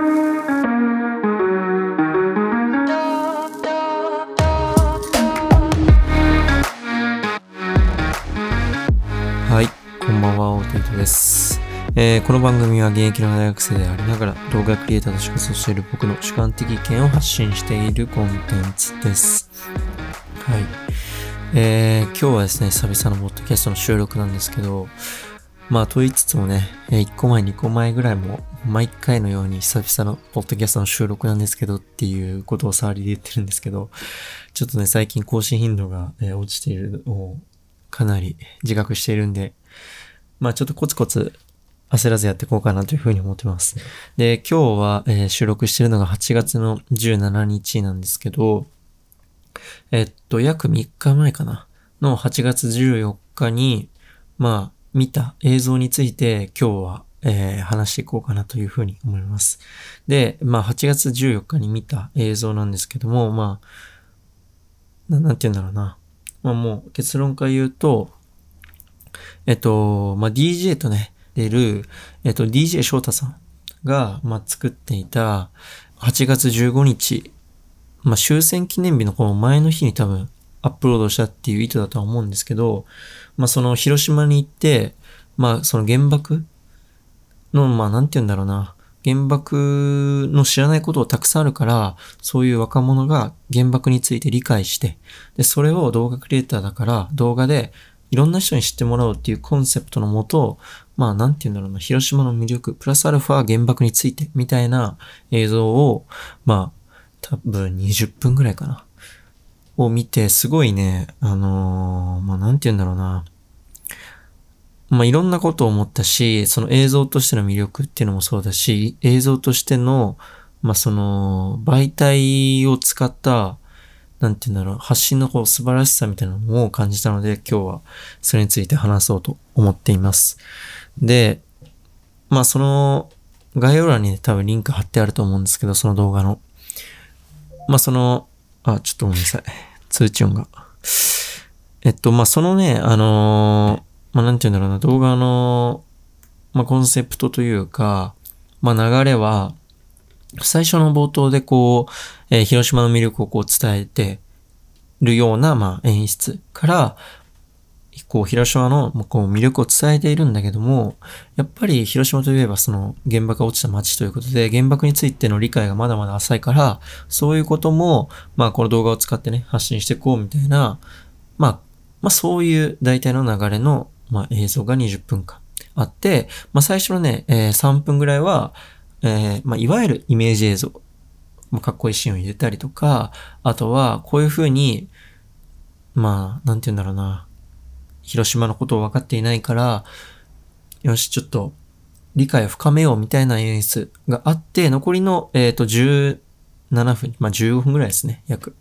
はい、こんばんは、オーテイトです。えーこの番組は現役の大学生でありながら動画クリエイターとして活動している僕の主観的意見を発信しているコンテンツです。はい。えー今日はですね、久々のポッドキャストの収録なんですけど、まあ、と言いつつもね、1個前、2個前ぐらいも、毎回のように久々のポッドキャストの収録なんですけどっていうことを触りで言ってるんですけど、ちょっとね、最近更新頻度が、落ちているのをかなり自覚しているんで、まあちょっとコツコツ焦らずやっていこうかなというふうに思ってます。で、今日は、え収録してるのが8月の17日なんですけど、えっと、約3日前かな？の8月14日に、まあ、見た映像について今日は、えー話していこうかなというふうに思います。で、まあ、8月14日に見た映像なんですけども、まあ、ななんて言うんだろうな。まあもう結論から言うと、えっと、まあ DJ とね、出る、えっと DJ 翔太さんが、まあ作っていた8月15日、まあ終戦記念日のこの前の日に多分アップロードしたっていう意図だとは思うんですけど、まあその広島に行って、まあその原爆の、まあなんて言うんだろうな。原爆の知らないことをたくさんあるから、そういう若者が原爆について理解して、で、それを動画クリエイターだから動画でいろんな人に知ってもらおうっていうコンセプトのもと、まあなんて言うんだろうな、広島の魅力、プラスアルファ原爆についてみたいな映像を、まあ多分20分ぐらいかな。を見て、すごいね、あのーまあなんて言うんだろうな。まあいろんなことを思ったし、その映像としての魅力っていうのもそうだし、映像としての、まあその媒体を使った、なんて言うんだろう、発信のこう素晴らしさみたいなのを感じたので、今日はそれについて話そうと思っています。で、まあその概要欄に、ね、多分リンク貼ってあると思うんですけど、その動画の。まあその、あ、ちょっとごめんなさい。通知音が。えっと、まあそのね、あのーまあなんて言うんだろうな、動画の、まあコンセプトというか、まあ流れは、最初の冒頭でこう、えー広島の魅力をこう伝えてるような、まあ演出から、こう、広島のこう魅力を伝えているんだけども、やっぱり広島といえばその原爆が落ちた街ということで、原爆についての理解がまだまだ浅いから、そういうことも、まあこの動画を使ってね、発信していこうみたいな、まあ、まあそういう大体の流れの、まあ映像が20分間あって、まあ最初のね、えー3分ぐらいは、えーまあいわゆるイメージ映像、まあかっこいいシーンを入れたりとか、あとはこういう風に、まあ、なんて言うんだろうな、広島のことを分かっていないから、よし、ちょっと理解を深めようみたいな演出があって、残りの、えっ、と、17分、まあ15分ぐらいですね、約。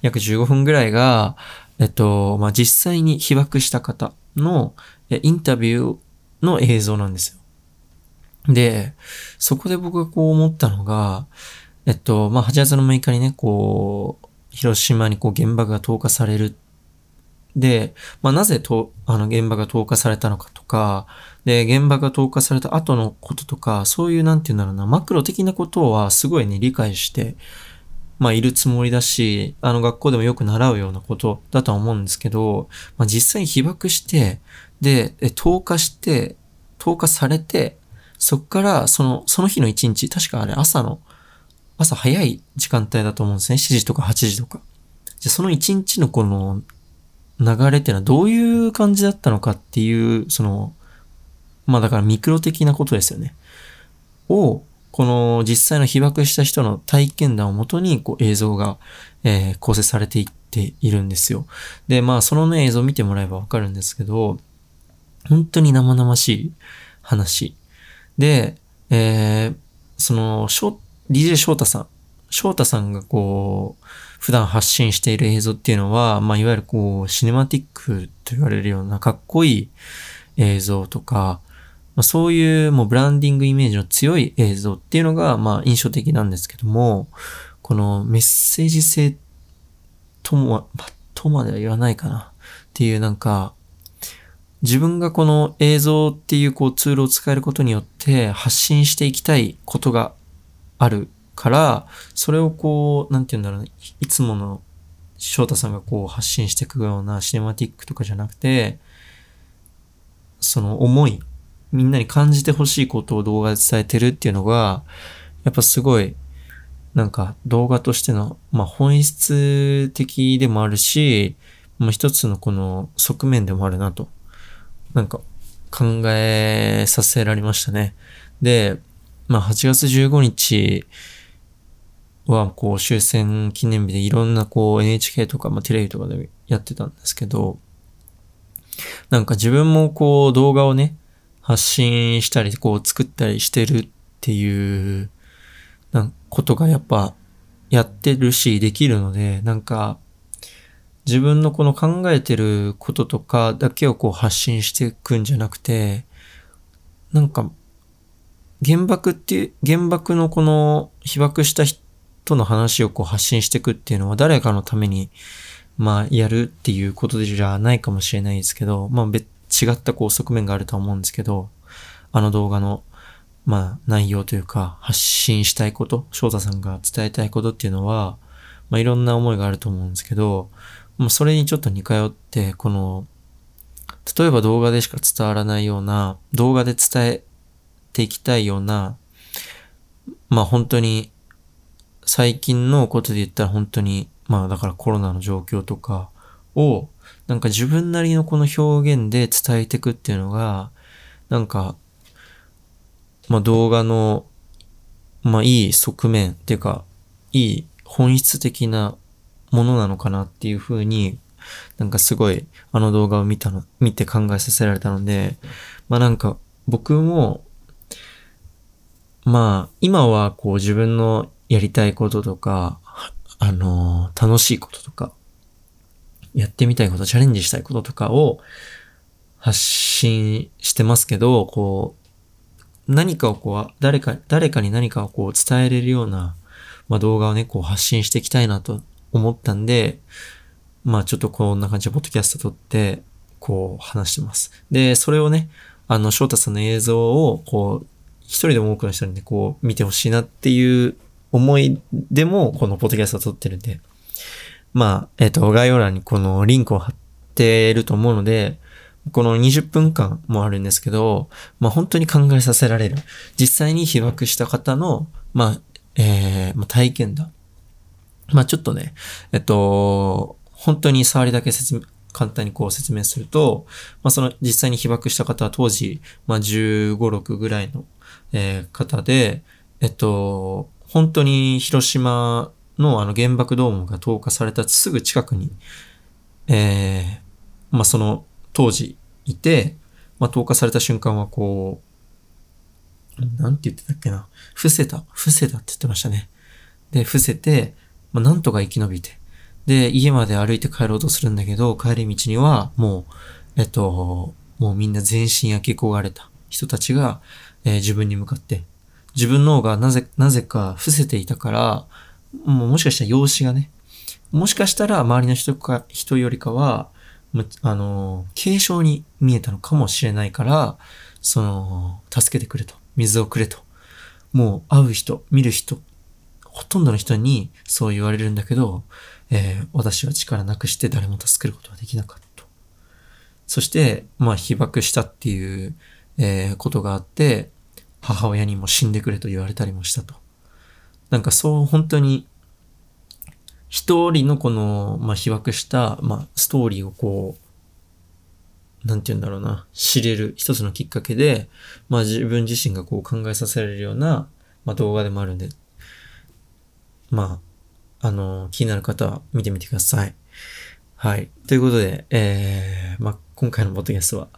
約15分ぐらいが、えっと、まあ実際に被爆した方のえインタビューの映像なんですよ。で、そこで僕がこう思ったのが、えっと、まあ8月の6日にね、こう、広島にこう原爆が投下されるで、まあ、なぜと、あの、原爆が投下されたのかとか、で、原爆が投下された後のこととか、そういう、なんていうんだろうな、マクロ的なことはすごいね、理解して、まあ、いるつもりだし、あの、学校でもよく習うようなことだとは思うんですけど、まあ、実際に被爆して、で、投下して、投下されて、そっから、その、その日の一日、確かあれ朝の、朝早い時間帯だと思うんですね。7時とか8時とか。じゃその一日のこの流れっていうのはどういう感じだったのかっていう、その、まあだからミクロ的なことですよね。を、この実際の被爆した人の体験談をもとにこう映像が、えー構成されていっているんですよ。で、まあそのね映像を見てもらえばわかるんですけど、本当に生々しい話。で、えーその、しょ DJ 翔太さん。翔太さんがこう、普段発信している映像っていうのは、まあ、いわゆるこう、シネマティックと言われるようなかっこいい映像とか、まあ、そういうもうブランディングイメージの強い映像っていうのが、まあ、印象的なんですけども、このメッセージ性ともは、まとまでは言わないかな。っていうなんか、自分がこの映像っていうこうツールを使えることによって発信していきたいことがあるから、それをこう、なんて言うんだろうね、いつもの翔太さんがこう発信していくようなシネマティックとかじゃなくて、その思い、みんなに感じてほしいことを動画で伝えてるっていうのが、やっぱすごい、なんか動画としての、まあ本質的でもあるし、まあ一つのこの側面でもあるなと、なんか考えさせられましたね。で、まあ8月15日はこう終戦記念日でいろんなこう NHK とか、ま、テレビとかでやってたんですけど、なんか自分もこう動画をね、発信したり、こう作ったりしてるっていうなんことがやっぱやってるし、できるので、なんか、自分のこの考えてることとかだけをこう発信していくんじゃなくて、なんか、原爆っていう、原爆のこの被爆した人との話をこう発信していくっていうのは誰かのために、まあやるっていうことじゃないかもしれないですけど、まあ別、違ったこう側面があると思うんですけど、あの動画のまあ、内容というか、発信したいこと、翔太さんが伝えたいことっていうのは、まあ、いろんな思いがあると思うんですけど、もうそれにちょっと似通って、この、例えば動画でしか伝わらないような、動画で伝えていきたいような、まあ本当に、最近のことで言ったら本当に、まあだからコロナの状況とかを、なんか自分なりのこの表現で伝えていくっていうのが、なんかまあ、動画の、まあ、いい側面っていうか、いい本質的なものなのかなっていうふうに、なんかすごいあの動画を見たの、見て考えさせられたので、まあなんか僕も、まあ今はこう自分のやりたいこととか、あのー、楽しいこととか、やってみたいこと、チャレンジしたいこととかを発信してますけど、こう、何かをこう、誰か、誰かに何かをこう伝えれるような、まあ、動画をね、こう発信していきたいなと思ったんで、まあちょっとこんな感じでポッドキャスト撮って、こう話してます。で、それをね、あの、翔太さんの映像を、こう、一人でも多くの人にね、こう見てほしいなっていう思いでも、このポッドキャストを撮ってるんで、まあ、えっ、と、概要欄にこのリンクを貼ってると思うので、この20分間もあるんですけど、まあ本当に考えさせられる。実際に被爆した方の、まあ、えー、まあ、体験談。まあちょっとね、えっと、本当に触りだけ説明、簡単にこう説明すると、まあその実際に被爆した方は当時、まあ15、6ぐらいの、えー、方で、えっと、本当に広島のあの原爆ドームが投下されたすぐ近くに、えー、まあその当時いて、まあ、投下された瞬間はこう、なんて言ってたっけな。伏せた。伏せたって言ってましたね。で、伏せて、まあ、なんとか生き延びて。で、家まで歩いて帰ろうとするんだけど、帰り道には、もう、えっと、もうみんな全身焼け焦がれた人たちが、えー、自分に向かって、自分の方がなぜ、なぜか伏せていたから、もうもしかしたら容姿がね、もしかしたら周りの人か、人よりかは、あの、軽症に見えたのかもしれないから、その、助けてくれと。水をくれと。もう会う人、見る人、ほとんどの人にそう言われるんだけど、えー、私は力なくして誰も助けることはできなかった。そして、まあ、被爆したっていう、えー、ことがあって、母親にも死んでくれと言われたりもしたと。なんかそう、本当に一人のこの、まあ、被爆した、まあ、ストーリーをこう、なんて言うんだろうな、知れる一つのきっかけで、まあ、自分自身がこう考えさせられるような、まあ、動画でもあるんで、まあ、あの、気になる方は見てみてください。はい。ということで、えー、まあ、今回のポッドキャストは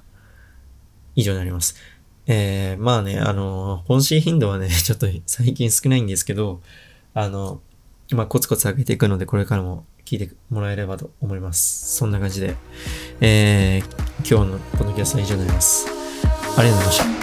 以上になります。えー、まあね、あの、本心頻度はね、ちょっと最近少ないんですけど、あの、まあ、コツコツ上げていくので、これからも聞いてもらえればと思います。そんな感じで、えー、今日のこのキャストは以上になります。ありがとうございました。